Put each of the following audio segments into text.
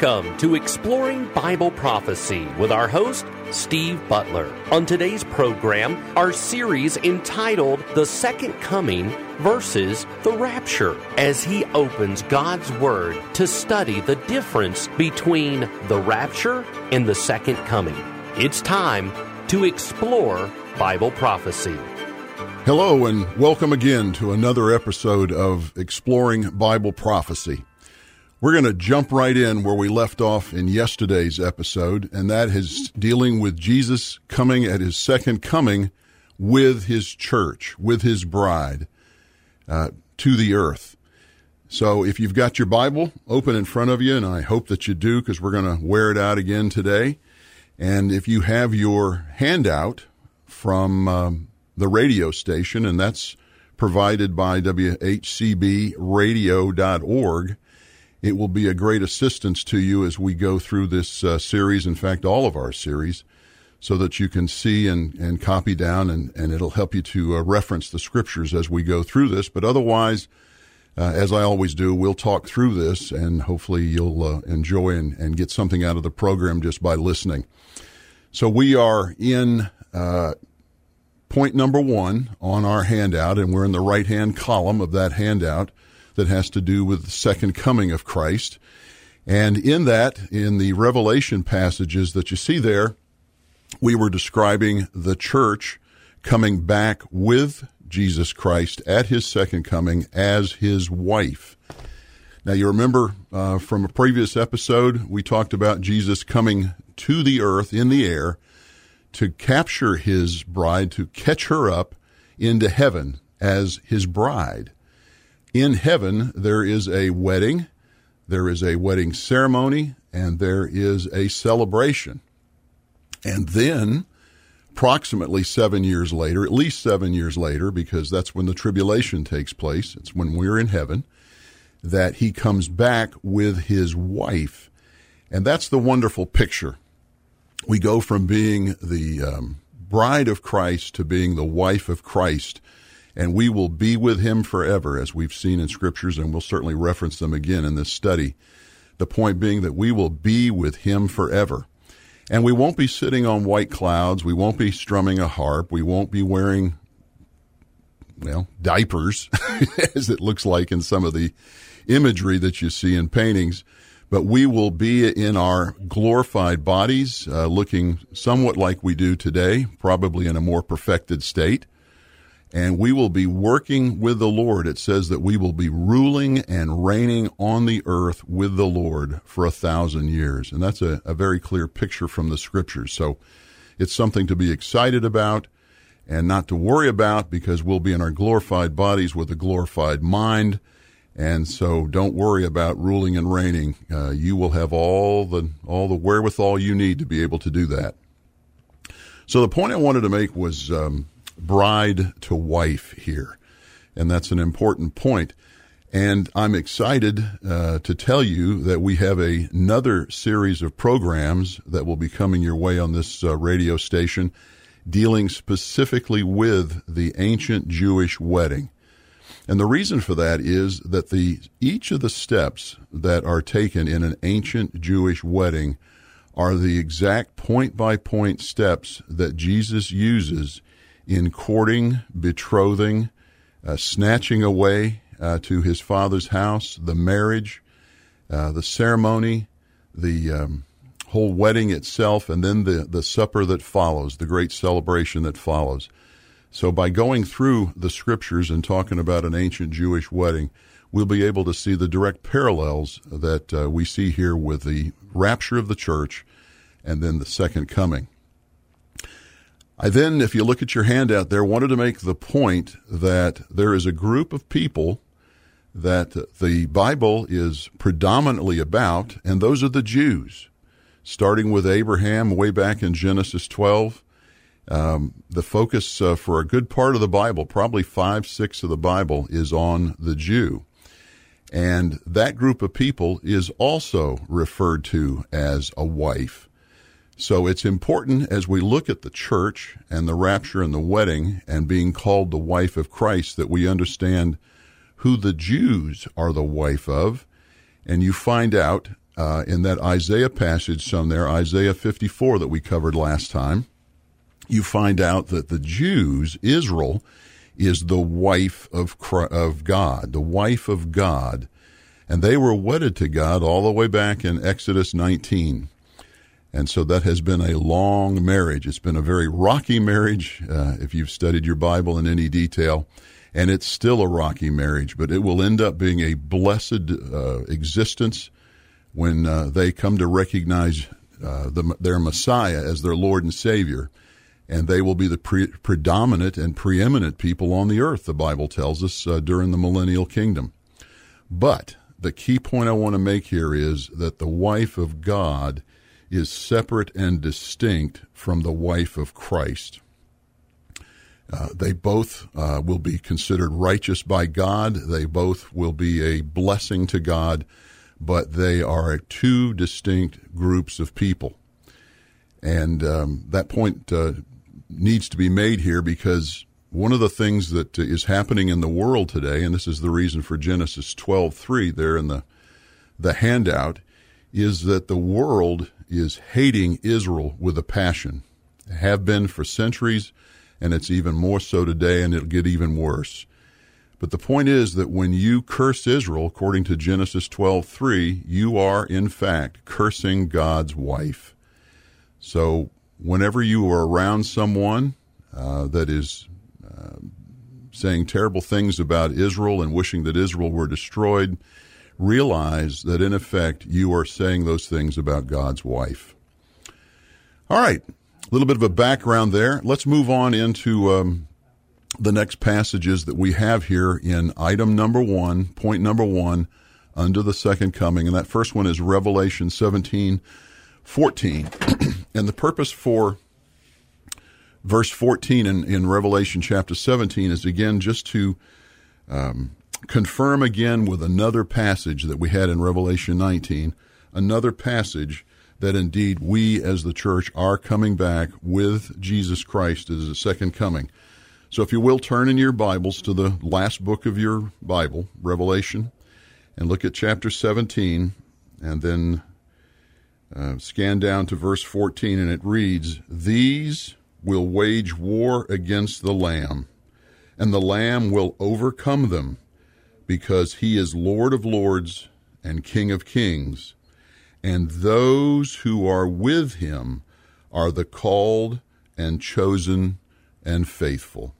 Welcome to Exploring Bible Prophecy with our host, Steve Butler. On today's program, our series entitled The Second Coming versus the Rapture, as he opens God's Word to study the difference between the rapture and the Second Coming. It's time to explore Bible prophecy. Hello, and welcome again to another episode of Exploring Bible Prophecy. We're going to jump right in where we left off in yesterday's episode, and that is dealing with Jesus coming at his second coming with his church, with his bride uh, to the earth. So if you've got your Bible open in front of you, and I hope that you do because we're going to wear it out again today. And if you have your handout from um, the radio station, and that's provided by WHCBradio.org, it will be a great assistance to you as we go through this uh, series, in fact, all of our series, so that you can see and, and copy down, and, and it'll help you to uh, reference the scriptures as we go through this. But otherwise, uh, as I always do, we'll talk through this, and hopefully you'll uh, enjoy and, and get something out of the program just by listening. So we are in uh, point number one on our handout, and we're in the right hand column of that handout that has to do with the second coming of Christ. And in that, in the Revelation passages that you see there, we were describing the church coming back with Jesus Christ at his second coming as his wife. Now, you remember uh, from a previous episode, we talked about Jesus coming to the earth in the air to capture his bride, to catch her up into heaven as his bride in heaven, there is a wedding, there is a wedding ceremony, and there is a celebration. And then, approximately seven years later, at least seven years later, because that's when the tribulation takes place, it's when we're in heaven, that he comes back with his wife. And that's the wonderful picture. We go from being the um, bride of Christ to being the wife of Christ and we will be with him forever, as we've seen in scriptures, and we'll certainly reference them again in this study. The point being that we will be with him forever. And we won't be sitting on white clouds. We won't be strumming a harp. We won't be wearing, well, diapers, as it looks like in some of the imagery that you see in paintings. But we will be in our glorified bodies, uh, looking somewhat like we do today, probably in a more perfected state and we will be working with the Lord. It says that we will be ruling and reigning on the earth with the Lord for a thousand years. And that's a, a very clear picture from the scriptures. So it's something to be excited about and not to worry about because we'll be in our glorified bodies with a glorified mind. And so don't worry about ruling and reigning. Uh, you will have all the, all the wherewithal you need to be able to do that. So the point I wanted to make was, um, bride to wife here. And that's an important point. And I'm excited uh, to tell you that we have a, another series of programs that will be coming your way on this uh, radio station dealing specifically with the ancient Jewish wedding. And the reason for that is that the each of the steps that are taken in an ancient Jewish wedding are the exact point by point steps that Jesus uses in courting, betrothing, uh, snatching away uh, to his father's house, the marriage, uh, the ceremony, the um, whole wedding itself, and then the, the supper that follows, the great celebration that follows. So, by going through the scriptures and talking about an ancient Jewish wedding, we'll be able to see the direct parallels that uh, we see here with the rapture of the church and then the second coming. I then, if you look at your handout there, wanted to make the point that there is a group of people that the Bible is predominantly about, and those are the Jews, starting with Abraham way back in Genesis 12. Um, the focus uh, for a good part of the Bible, probably five, six of the Bible, is on the Jew. And that group of people is also referred to as a wife. So it's important as we look at the church and the rapture and the wedding and being called the wife of Christ that we understand who the Jews are the wife of. And you find out uh, in that Isaiah passage some there, Isaiah 54 that we covered last time, you find out that the Jews, Israel, is the wife of of God, the wife of God, and they were wedded to God all the way back in Exodus 19. And so that has been a long marriage. It's been a very rocky marriage, uh, if you've studied your Bible in any detail. And it's still a rocky marriage, but it will end up being a blessed uh, existence when uh, they come to recognize uh, the, their Messiah as their Lord and Savior. And they will be the pre- predominant and preeminent people on the earth, the Bible tells us, uh, during the millennial kingdom. But the key point I want to make here is that the wife of God is separate and distinct from the wife of Christ. Uh, they both uh, will be considered righteous by God. They both will be a blessing to God, but they are two distinct groups of people. And um, that point uh, needs to be made here because one of the things that is happening in the world today, and this is the reason for Genesis 12:3 there in the the handout, is that the world is hating Israel with a passion. They have been for centuries, and it's even more so today, and it'll get even worse. But the point is that when you curse Israel, according to Genesis 12:3, you are in fact cursing God's wife. So whenever you are around someone uh, that is uh, saying terrible things about Israel and wishing that Israel were destroyed, realize that in effect you are saying those things about God's wife. All right, a little bit of a background there. Let's move on into um, the next passages that we have here in item number one, point number one, under the second coming. And that first one is Revelation 17 14. and the purpose for verse 14 in, in Revelation chapter 17 is again just to um, confirm again with another passage that we had in Revelation 19, another passage that indeed we as the church are coming back with Jesus Christ as the second coming. So if you will turn in your Bibles to the last book of your Bible, Revelation, and look at chapter 17 and then uh, scan down to verse 14 and it reads, These will wage war against the Lamb, and the Lamb will overcome them because he is Lord of lords and King of kings, and those who are with him are the called and chosen and faithful.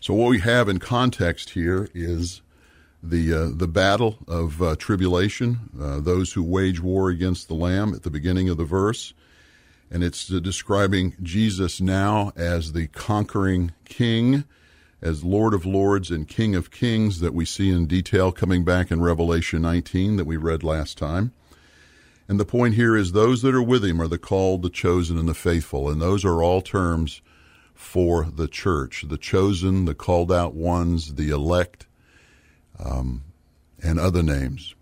So what we have in context here is the uh, the battle of uh, tribulation, uh, those who wage war against the Lamb at the beginning of the verse, and it's describing Jesus now as the conquering King as Lord of Lords and King of Kings that we see in detail coming back in Revelation 19 that we read last time. And the point here is those that are with him are the called, the chosen, and the faithful. And those are all terms for the church the chosen, the called out ones, the elect, um, and other names.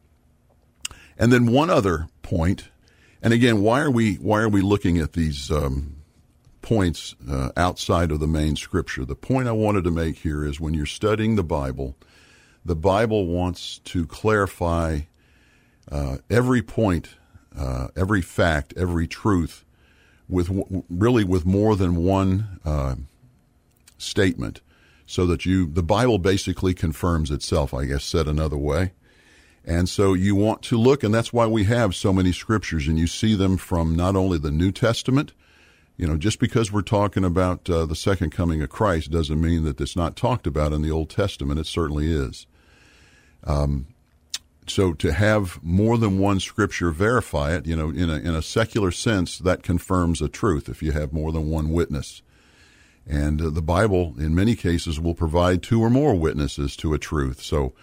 And then one other point, and again, why are we why are we looking at these um, points uh, outside of the main scripture. The point I wanted to make here is when you're studying the Bible, the Bible wants to clarify uh, every point, uh, every fact, every truth with w- really with more than one uh, statement so that you the Bible basically confirms itself, I guess said another way. And so you want to look, and that's why we have so many scriptures, and you see them from not only the New Testament, you know, just because we're talking about uh, the second coming of Christ doesn't mean that it's not talked about in the Old Testament. It certainly is. Um, so to have more than one scripture verify it, you know, in a, in a secular sense, that confirms a truth if you have more than one witness. And uh, the Bible, in many cases, will provide two or more witnesses to a truth. So,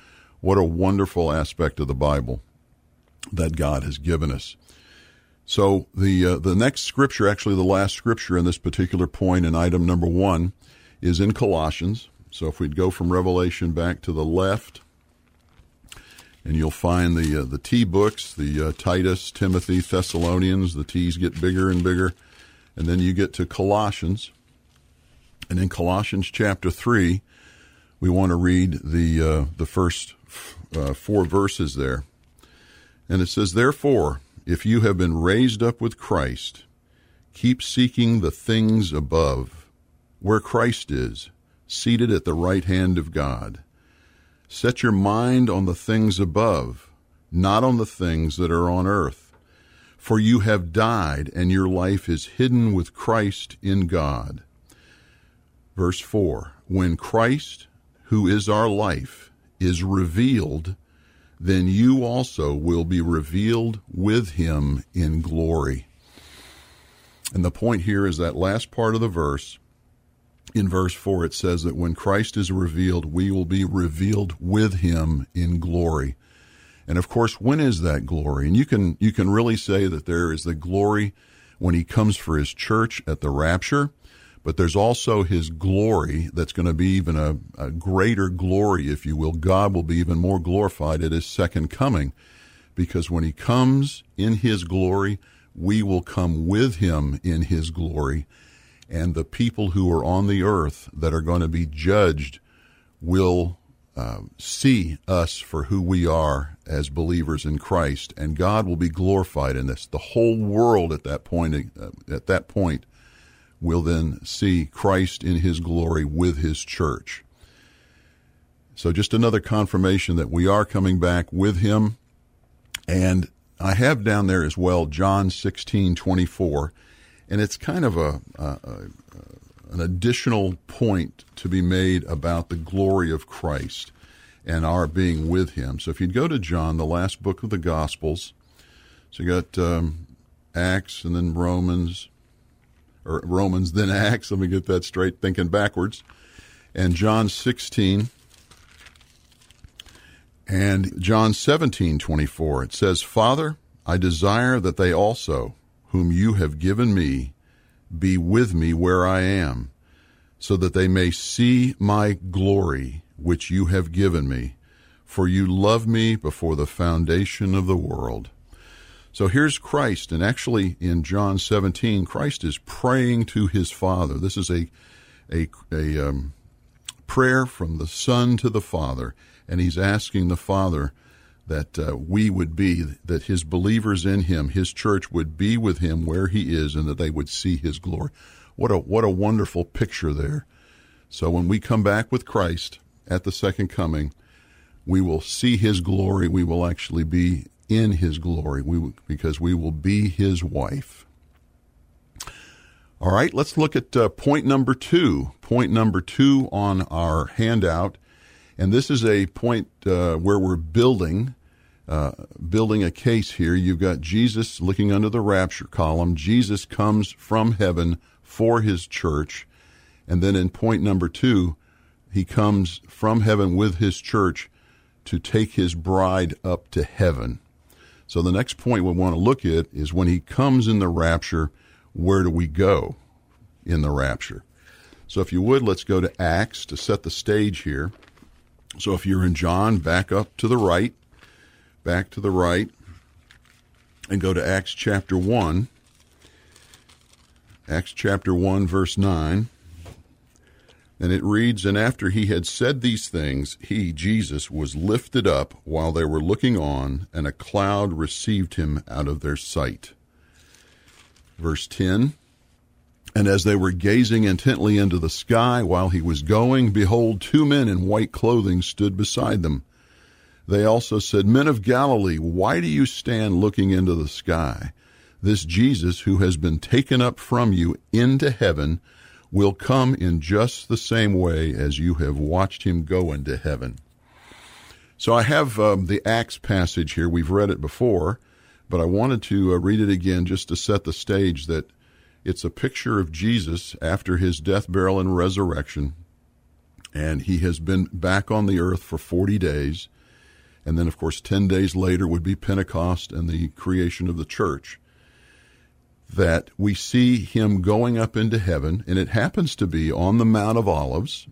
what a wonderful aspect of the Bible that God has given us. So the uh, the next scripture, actually the last scripture in this particular point in item number one, is in Colossians. So if we'd go from Revelation back to the left, and you'll find the uh, the T books, the uh, Titus, Timothy, Thessalonians. The T's get bigger and bigger, and then you get to Colossians. And in Colossians chapter three, we want to read the uh, the first uh, four verses there. And it says, Therefore, if you have been raised up with Christ, keep seeking the things above, where Christ is, seated at the right hand of God. Set your mind on the things above, not on the things that are on earth. For you have died, and your life is hidden with Christ in God. Verse 4 When Christ, who is our life, is revealed, then you also will be revealed with him in glory. And the point here is that last part of the verse. In verse 4, it says that when Christ is revealed, we will be revealed with him in glory. And of course, when is that glory? And you can, you can really say that there is the glory when he comes for his church at the rapture but there's also his glory that's going to be even a, a, greater glory, if you will. God will be even more glorified at his second coming because when he comes in his glory, we will come with him in his glory. And the people who are on the earth that are going to be judged will uh, see us for who we are as believers in Christ, and God will be glorified in this. The whole world at that point, uh, at that point, will then see Christ in his glory with his church. So, just another confirmation that we are coming back with him. And I have down there as well John 16 24. And it's kind of a, a, a an additional point to be made about the glory of Christ and our being with him. So, if you'd go to John, the last book of the Gospels, so you got um, Acts and then Romans, or Romans, then Acts. Let me get that straight, thinking backwards. And John 16 and John 17, 24. It says, Father, I desire that they also, whom you have given me, be with me where I am, so that they may see my glory which you have given me. For you loved me before the foundation of the world. So here's Christ, and actually in John 17, Christ is praying to his Father. This is a a, a um, prayer from the Son to the Father, and he's asking the Father that uh, we would be, that his believers in him, his church would be with him where he is, and that they would see his glory. What a what a wonderful picture there. So when we come back with Christ at the second coming, we will see his glory. We will actually be in his glory we, because we will be his wife. All right, let's look at uh, point number two. Point number two on our handout. And this is a point uh, where we're building. Uh, building a case here. You've got Jesus looking under the rapture column. Jesus comes from heaven for his church. And then in point number two, he comes from heaven with his church to take his bride up to heaven. So the next point we want to look at is when he comes in the rapture, where do we go in the rapture? So if you would, let's go to Acts to set the stage here. So if you're in John, back up to the right, back to the right, and go to Acts chapter 1. Acts chapter 1, verse 9. And it reads, And after he had said these things, he, Jesus, was lifted up while they were looking on, and a cloud received him out of their sight. Verse 10 And as they were gazing intently into the sky while he was going, behold, two men in white clothing stood beside them. They also said, Men of Galilee, why do you stand looking into the sky? This Jesus, who has been taken up from you into heaven, will come in just the same way as you have watched him go into heaven. So I have um, the Acts passage here. We've read it before, but I wanted to uh, read it again just to set the stage that it's a picture of Jesus after his death, burial, and resurrection. And he has been back on the earth for 40 days. And then, of course, 10 days later would be Pentecost and the creation of the church that we see him going up into heaven, and it happens to be on the Mount of Olives,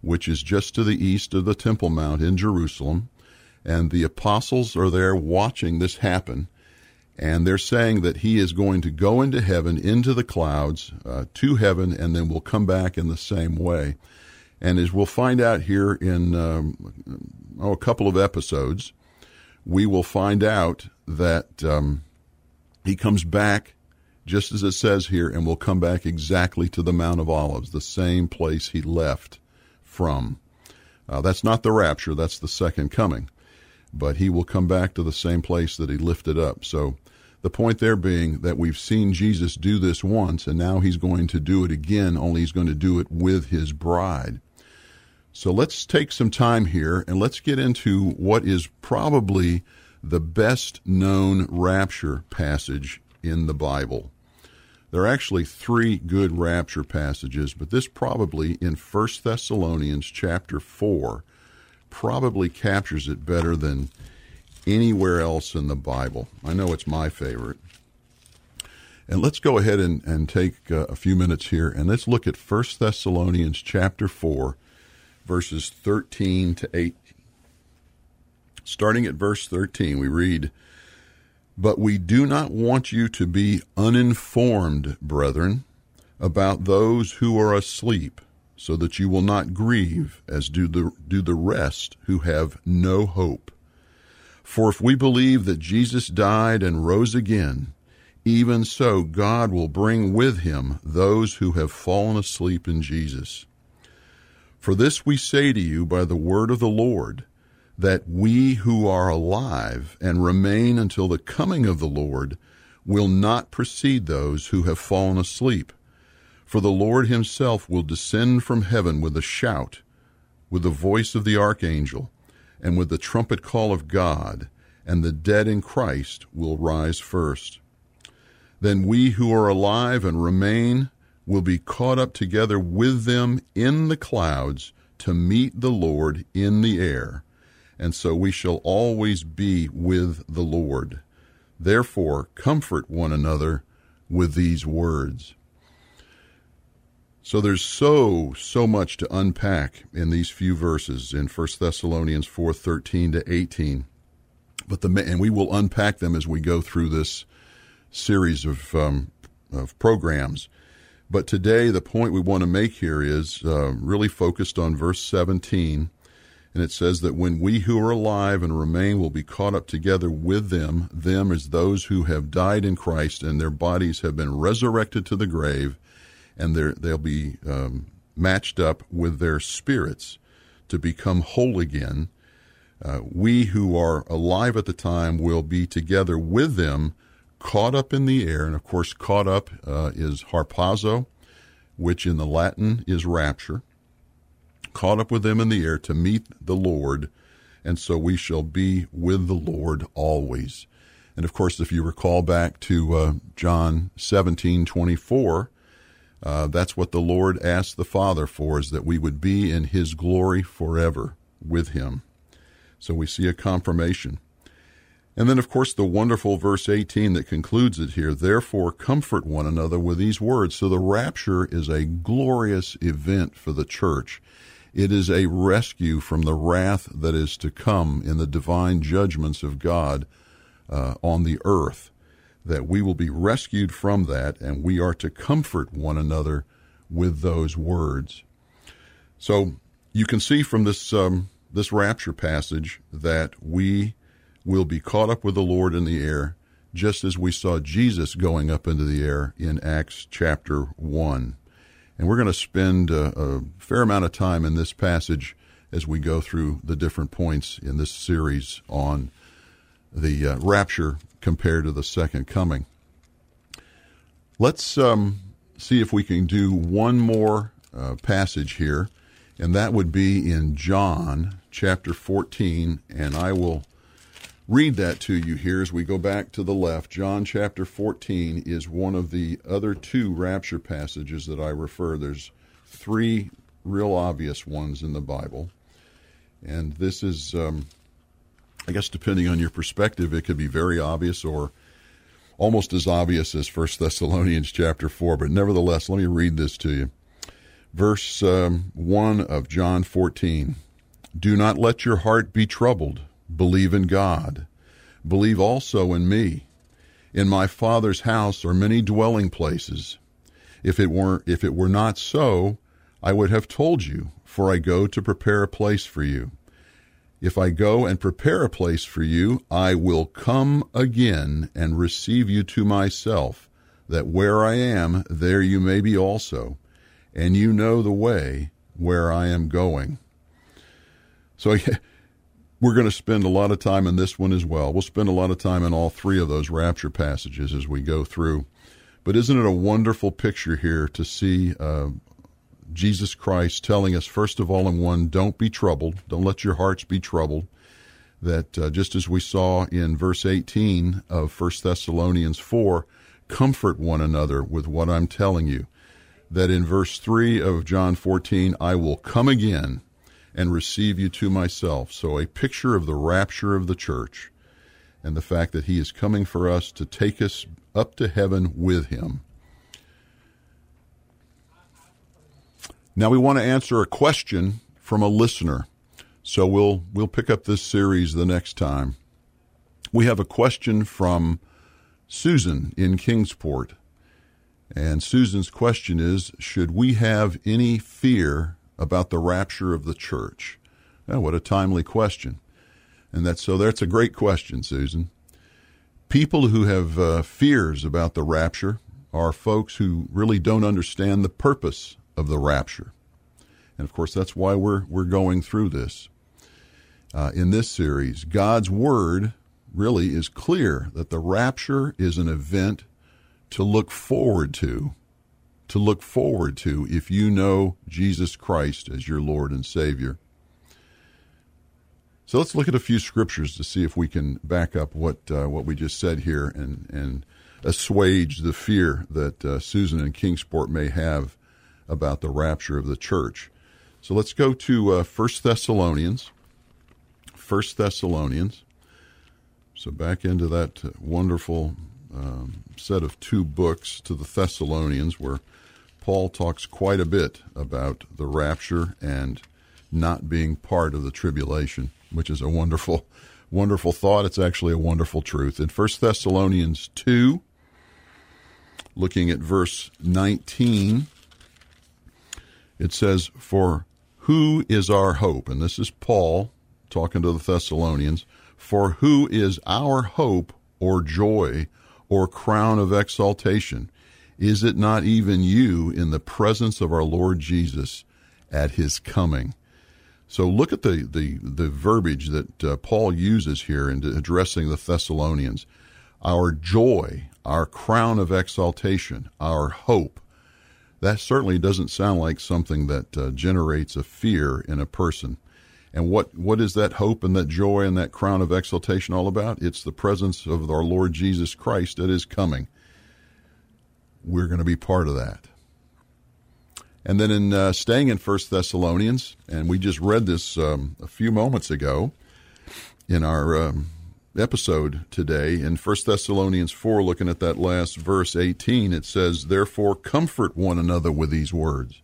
which is just to the east of the Temple Mount in Jerusalem. And the apostles are there watching this happen. And they're saying that he is going to go into heaven, into the clouds, uh, to heaven, and then will come back in the same way. And as we'll find out here in um, oh, a couple of episodes, we will find out that um, he comes back just as it says here, and will come back exactly to the Mount of Olives, the same place he left from. Uh, that's not the rapture, that's the second coming. But he will come back to the same place that he lifted up. So the point there being that we've seen Jesus do this once, and now he's going to do it again, only he's going to do it with his bride. So let's take some time here and let's get into what is probably the best known rapture passage in the Bible. There are actually three good rapture passages, but this probably in 1 Thessalonians chapter 4 probably captures it better than anywhere else in the Bible. I know it's my favorite. And let's go ahead and, and take uh, a few minutes here and let's look at 1 Thessalonians chapter 4, verses 13 to 18. Starting at verse 13, we read, but we do not want you to be uninformed, brethren, about those who are asleep, so that you will not grieve as do the, do the rest who have no hope. For if we believe that Jesus died and rose again, even so God will bring with him those who have fallen asleep in Jesus. For this we say to you by the word of the Lord that we who are alive and remain until the coming of the Lord will not precede those who have fallen asleep. For the Lord himself will descend from heaven with a shout, with the voice of the archangel, and with the trumpet call of God, and the dead in Christ will rise first. Then we who are alive and remain will be caught up together with them in the clouds to meet the Lord in the air and so we shall always be with the Lord. Therefore, comfort one another with these words. So there's so so much to unpack in these few verses in 1 Thessalonians 4:13 to 18. But the and we will unpack them as we go through this series of um, of programs. But today, the point we want to make here is uh, really focused on verse 17 and it says that when we who are alive and remain will be caught up together with them, them as those who have died in Christ, and their bodies have been resurrected to the grave, and they'll be um, matched up with their spirits to become whole again. Uh, we who are alive at the time will be together with them, caught up in the air. And of course, caught up uh, is harpazo, which in the Latin is rapture caught up with them in the air to meet the Lord, and so we shall be with the Lord always. And of course, if you recall back to uh, John 17 24, uh, that's what the Lord asked the Father for, is that we would be in His glory forever with Him. So we see a confirmation. And then, of course, the wonderful verse 18 that concludes it here. Therefore, comfort one another with these words. So the rapture is a glorious event for the church. It is a rescue from the wrath that is to come in the divine judgments of God uh, on the earth. That we will be rescued from that, and we are to comfort one another with those words. So you can see from this um, this rapture passage that we will be caught up with the Lord in the air, just as we saw Jesus going up into the air in Acts chapter one. And we're going to spend a, a, fair amount of time in this passage as we go through the different points in this series on the uh, rapture compared to the second coming. Let's um, see if we can do one more uh, passage here, and that would be in John chapter 14, and I will read that to you here as we go back to the left. John chapter 14 is one of the other two rapture passages that I refer. There's three real obvious ones in the Bible. And this is, um, I guess, depending on your perspective, it could be very obvious or almost as obvious as 1 Thessalonians chapter 4. But nevertheless, let me read this to you. Verse um, 1 of John 14 Do not let your heart be troubled. Believe in God. Believe also in me. In my Father's house are many dwelling places. If it were if it were not so, I would have told you, for I go to prepare a place for you. If I go and prepare a place for you, I will come again and receive you to myself, that where I am, there you may be also, and you know the way where I am going. So we're going to spend a lot of time in this one as well. We'll spend a lot of time in all three of those rapture passages as we go through. But isn't it a wonderful picture here to see uh, Jesus Christ telling us, first of all, in one, don't be troubled. Don't let your hearts be troubled. That uh, just as we saw in verse 18 of 1 Thessalonians 4, comfort one another with what I'm telling you. That in verse 3 of John 14, I will come again and receive you to myself. So, a picture of the rapture of the church and the fact that he is coming for us to take us up to heaven with him. Now, we want to answer a question from a listener. So, we'll, we'll pick up this series the next time. We have a question from Susan in Kingsport. And Susan's question is Should we have any fear about the rapture of the church? Oh, what a timely question. And that's so that's a great question, Susan. People who have uh, fears about the rapture are folks who really don't understand the purpose of the rapture. And of course, that's why we're, we're going through this. Uh, in this series, God's Word really is clear that the rapture is an event to look forward to to look forward to if you know Jesus Christ as your Lord and Savior. So let's look at a few scriptures to see if we can back up what uh, what we just said here and and assuage the fear that uh, Susan and Kingsport may have about the rapture of the church. So let's go to uh, 1 Thessalonians. 1 Thessalonians. So back into that wonderful um, set of two books to the Thessalonians where Paul talks quite a bit about the rapture and not being part of the tribulation, which is a wonderful, wonderful thought. It's actually a wonderful truth. In 1 Thessalonians 2, looking at verse 19, it says, For who is our hope? And this is Paul talking to the Thessalonians. For who is our hope or joy or crown of exaltation? Is it not even you in the presence of our Lord Jesus at his coming? So look at the, the, the verbiage that uh, Paul uses here in addressing the Thessalonians. Our joy, our crown of exaltation, our hope. That certainly doesn't sound like something that uh, generates a fear in a person. And what, what is that hope and that joy and that crown of exaltation all about? It's the presence of our Lord Jesus Christ at his coming we're going to be part of that. And then in uh, staying in First Thessalonians, and we just read this um, a few moments ago in our um, episode today in First Thessalonians 4, looking at that last verse 18, it says, Therefore comfort one another with these words.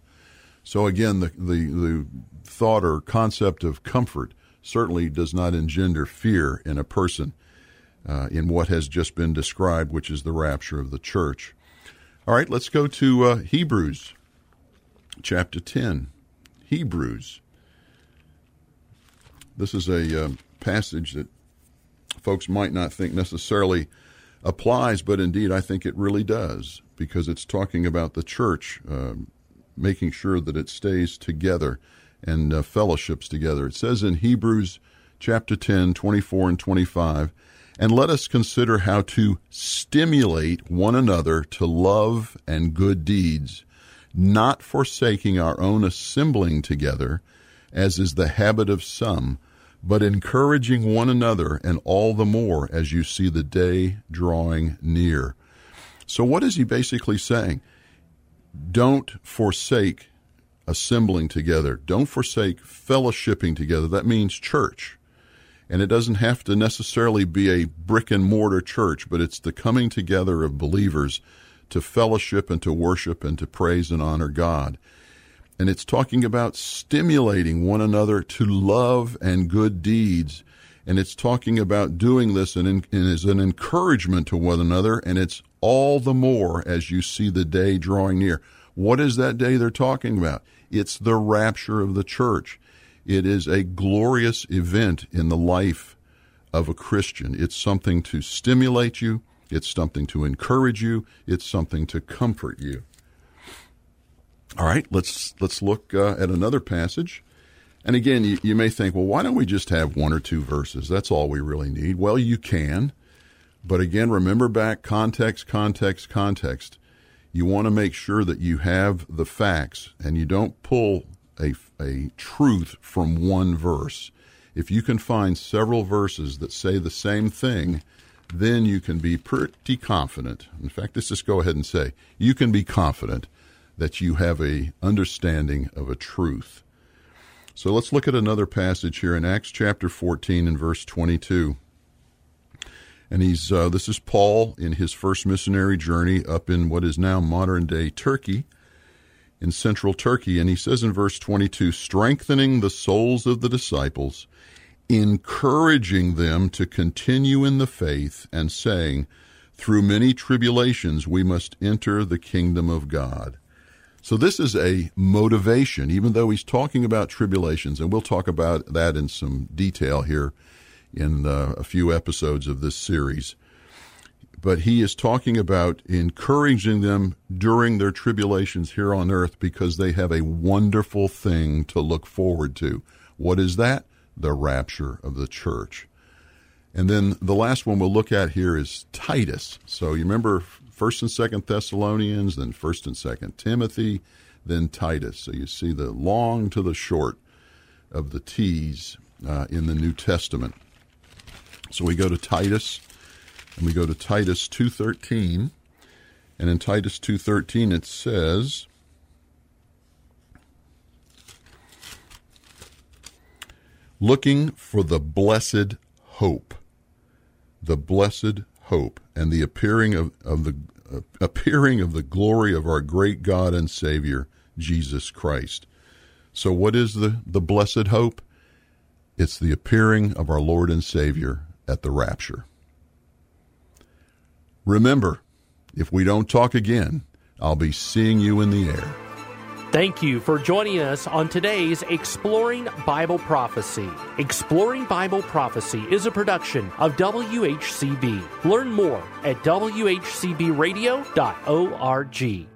So again, the, the, the thought or concept of comfort certainly does not engender fear in a person uh, in what has just been described, which is the rapture of the church. All right, let's go to uh, Hebrews chapter 10. Hebrews. This is a uh, passage that folks might not think necessarily applies, but indeed I think it really does because it's talking about the church uh, making sure that it stays together and uh, fellowships together. It says in Hebrews chapter 10, 24 and 25, and let us consider how to stimulate one another to love and good deeds, not forsaking our own assembling together, as is the habit of some, but encouraging one another, and all the more as you see the day drawing near. So, what is he basically saying? Don't forsake assembling together. Don't forsake fellowshipping together. That means church. And it doesn't have to necessarily be a brick and mortar church, but it's the coming together of believers to fellowship and to worship and to praise and honor God. And it's talking about stimulating one another to love and good deeds. And it's talking about doing this and, in, and as an encouragement to one another. And it's all the more as you see the day drawing near. What is that day they're talking about? It's the rapture of the church. It is a glorious event in the life of a Christian. It's something to stimulate you, it's something to encourage you, it's something to comfort you. All right, let's let's look uh, at another passage. And again, you, you may think, well, why don't we just have one or two verses? That's all we really need. Well, you can. But again, remember back context, context, context. You want to make sure that you have the facts and you don't pull a, a truth from one verse. If you can find several verses that say the same thing, then you can be pretty confident. In fact, let's just go ahead and say you can be confident that you have a understanding of a truth. So let's look at another passage here in Acts chapter 14 and verse 22. And he's uh, this is Paul in his first missionary journey up in what is now modern day Turkey, in central Turkey. And he says in verse 22 strengthening the souls of the disciples, encouraging them to continue in the faith, and saying, Through many tribulations we must enter the kingdom of God. So this is a motivation, even though he's talking about tribulations, and we'll talk about that in some detail here in uh, a few episodes of this series. But he is talking about encouraging them during their tribulations here on earth because they have a wonderful thing to look forward to. What is that? The rapture of the church. And then the last one we'll look at here is Titus. So you remember First and Second Thessalonians, then First and Second Timothy, then Titus. So you see the long to the short of the T's uh, in the New Testament. So we go to Titus, and we go to Titus two thirteen, and in Titus two thirteen it says. Looking for the blessed hope, the blessed hope and the appearing of, of the uh, appearing of the glory of our great God and Savior Jesus Christ. So what is the the blessed hope? It's the appearing of our Lord and Savior at the rapture. Remember, if we don't talk again, I'll be seeing you in the air. Thank you for joining us on today's Exploring Bible Prophecy. Exploring Bible Prophecy is a production of WHCB. Learn more at WHCBradio.org.